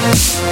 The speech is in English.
we